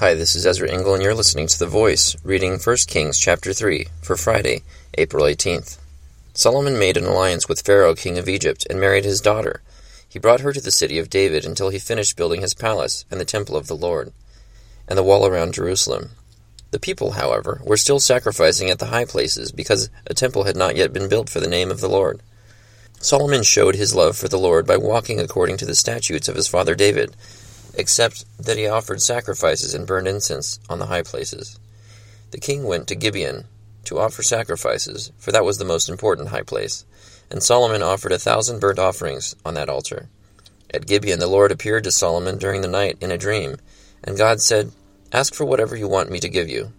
Hi, this is Ezra Engel, and you're listening to The Voice, reading 1 Kings chapter 3 for Friday, April 18th. Solomon made an alliance with Pharaoh, king of Egypt, and married his daughter. He brought her to the city of David until he finished building his palace and the temple of the Lord, and the wall around Jerusalem. The people, however, were still sacrificing at the high places because a temple had not yet been built for the name of the Lord. Solomon showed his love for the Lord by walking according to the statutes of his father David except that he offered sacrifices and burned incense on the high places. The king went to Gibeon to offer sacrifices, for that was the most important high place, and Solomon offered a thousand burnt offerings on that altar. At Gibeon the Lord appeared to Solomon during the night in a dream, and God said, Ask for whatever you want me to give you.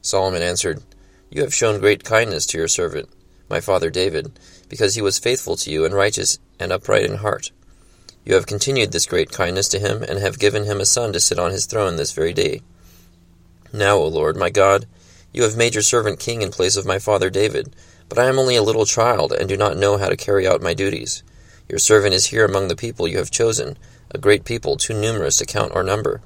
Solomon answered, You have shown great kindness to your servant, my father David, because he was faithful to you and righteous and upright in heart. You have continued this great kindness to him, and have given him a son to sit on his throne this very day. Now, O Lord, my God, you have made your servant king in place of my father David, but I am only a little child, and do not know how to carry out my duties. Your servant is here among the people you have chosen, a great people, too numerous to count or number.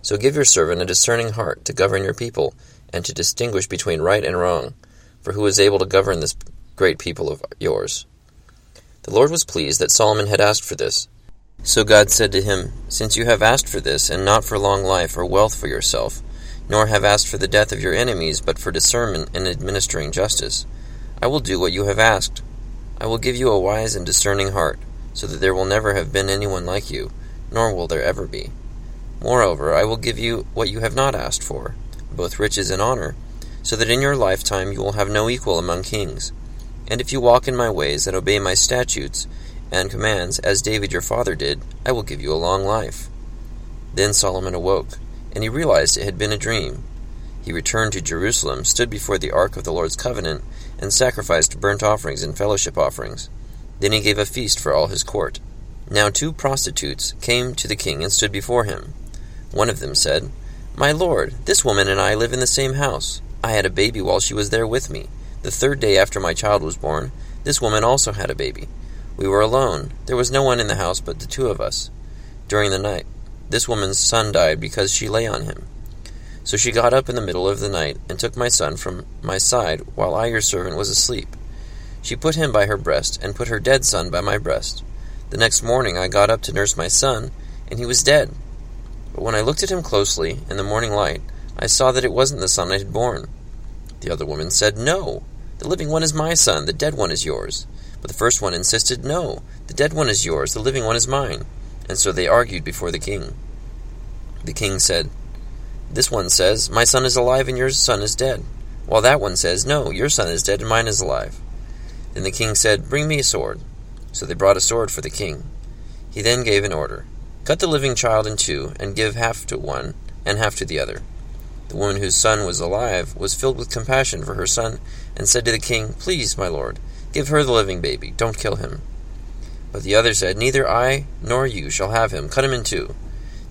So give your servant a discerning heart to govern your people, and to distinguish between right and wrong. For who is able to govern this great people of yours? The Lord was pleased that Solomon had asked for this. So God said to him, Since you have asked for this, and not for long life or wealth for yourself, nor have asked for the death of your enemies, but for discernment in administering justice, I will do what you have asked. I will give you a wise and discerning heart, so that there will never have been anyone like you, nor will there ever be. Moreover, I will give you what you have not asked for, both riches and honor, so that in your lifetime you will have no equal among kings. And if you walk in my ways and obey my statutes, and commands, as David your father did, I will give you a long life. Then Solomon awoke, and he realized it had been a dream. He returned to Jerusalem, stood before the ark of the Lord's covenant, and sacrificed burnt offerings and fellowship offerings. Then he gave a feast for all his court. Now two prostitutes came to the king and stood before him. One of them said, My lord, this woman and I live in the same house. I had a baby while she was there with me. The third day after my child was born, this woman also had a baby. We were alone. There was no one in the house but the two of us. During the night, this woman's son died because she lay on him. So she got up in the middle of the night and took my son from my side while I, your servant, was asleep. She put him by her breast and put her dead son by my breast. The next morning I got up to nurse my son, and he was dead. But when I looked at him closely in the morning light, I saw that it wasn't the son I had borne. The other woman said, No, the living one is my son, the dead one is yours. But the first one insisted, No, the dead one is yours, the living one is mine. And so they argued before the king. The king said, This one says, My son is alive and your son is dead. While that one says, No, your son is dead and mine is alive. Then the king said, Bring me a sword. So they brought a sword for the king. He then gave an order Cut the living child in two, and give half to one and half to the other. The woman whose son was alive was filled with compassion for her son, and said to the king, Please, my lord, Give her the living baby. Don't kill him. But the other said, Neither I nor you shall have him. Cut him in two.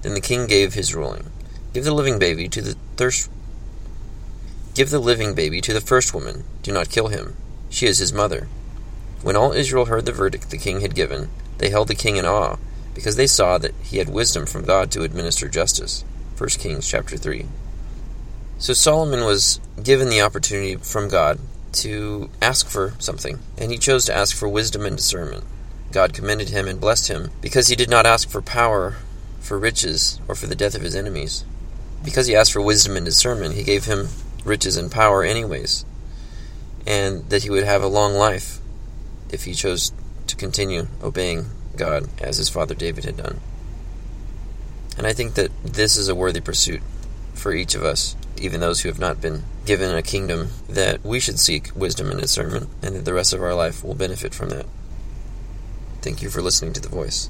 Then the king gave his ruling. Give the living baby to the thirst Give the living baby to the first woman. Do not kill him. She is his mother. When all Israel heard the verdict the king had given, they held the king in awe, because they saw that he had wisdom from God to administer justice. 1 Kings chapter 3. So Solomon was given the opportunity from God to ask for something, and he chose to ask for wisdom and discernment. God commended him and blessed him because he did not ask for power, for riches, or for the death of his enemies. Because he asked for wisdom and discernment, he gave him riches and power anyways, and that he would have a long life if he chose to continue obeying God as his father David had done. And I think that this is a worthy pursuit for each of us, even those who have not been given a kingdom, that we should seek wisdom and discernment, and that the rest of our life will benefit from that. Thank you for listening to The Voice.